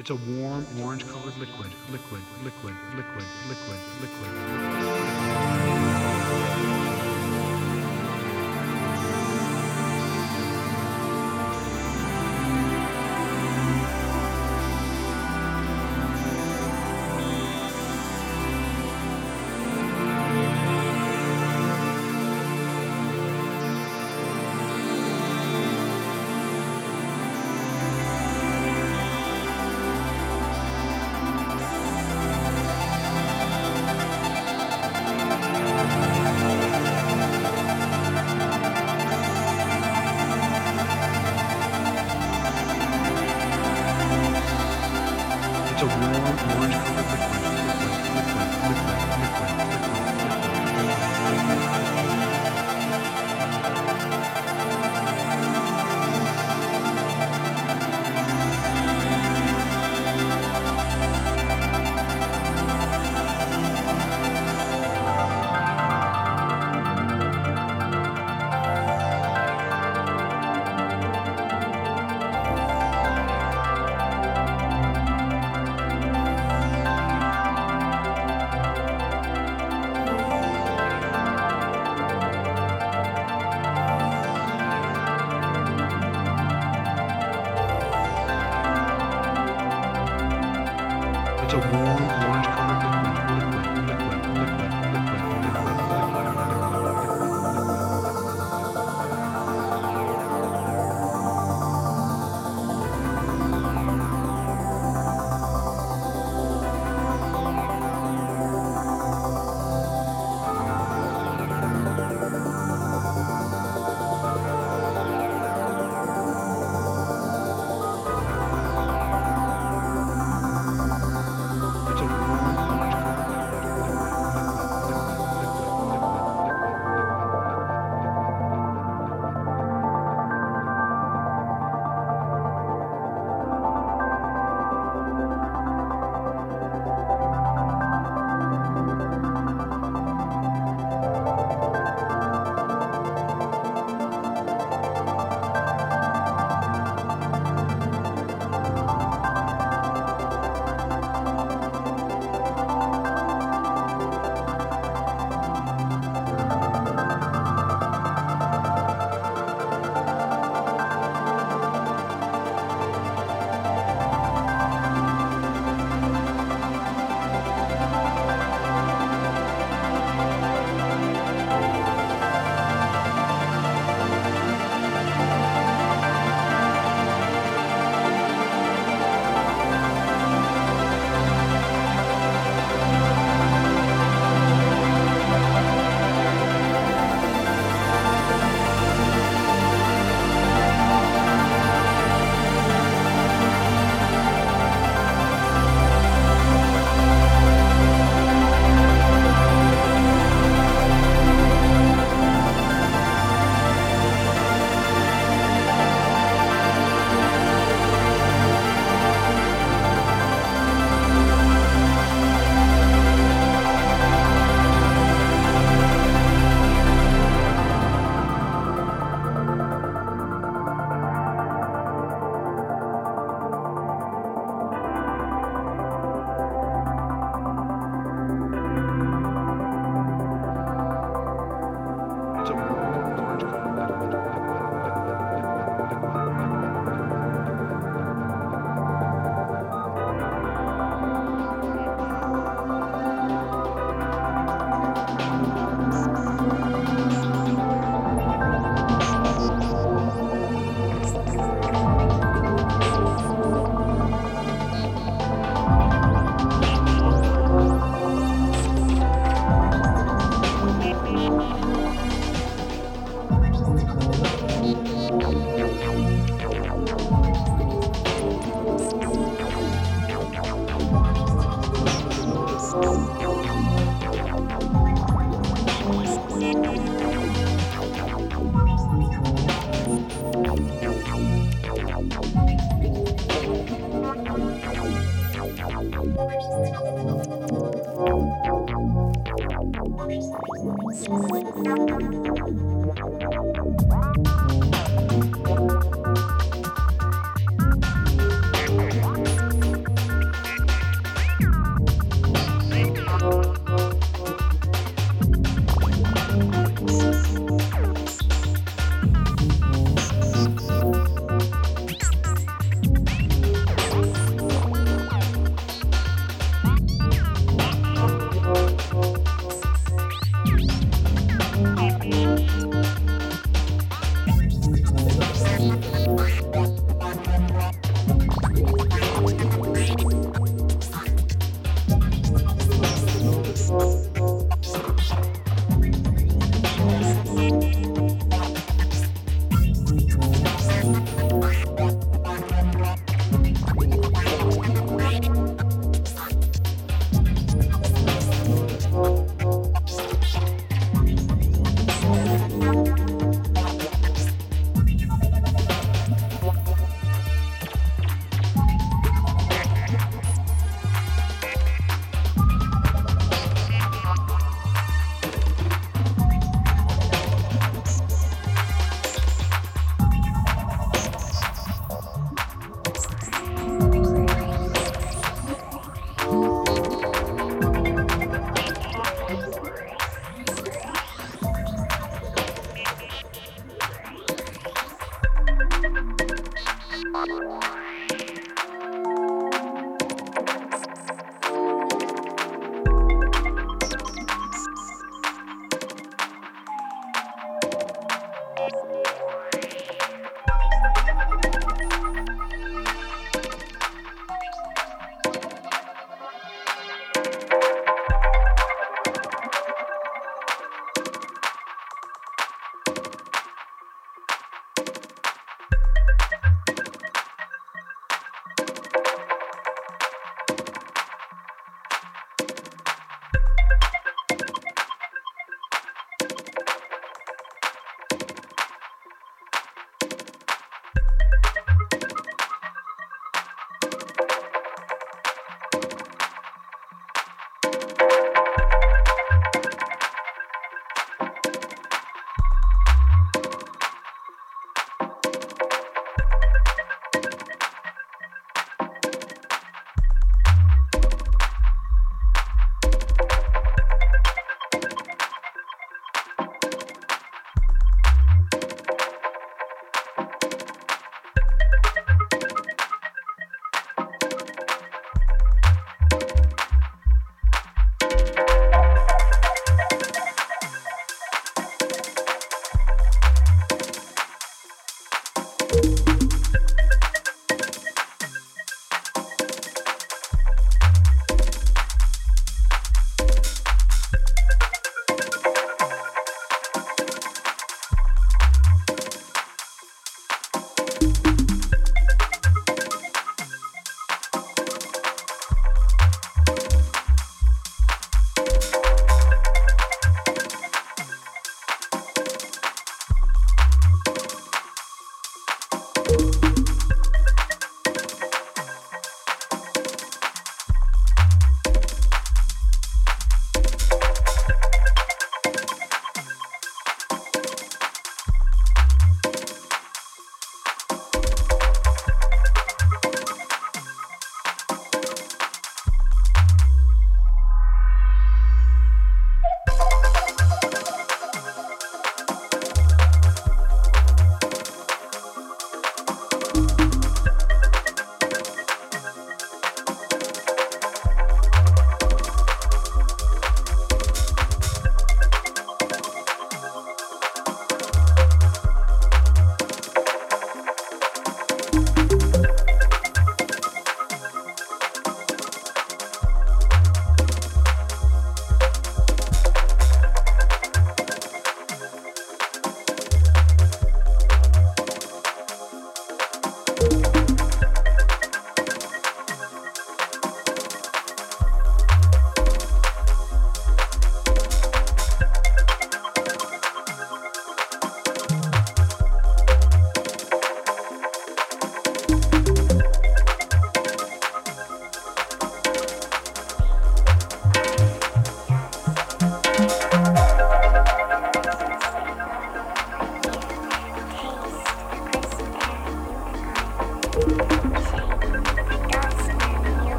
It's a warm orange colored liquid, liquid, liquid, liquid, liquid, liquid. liquid.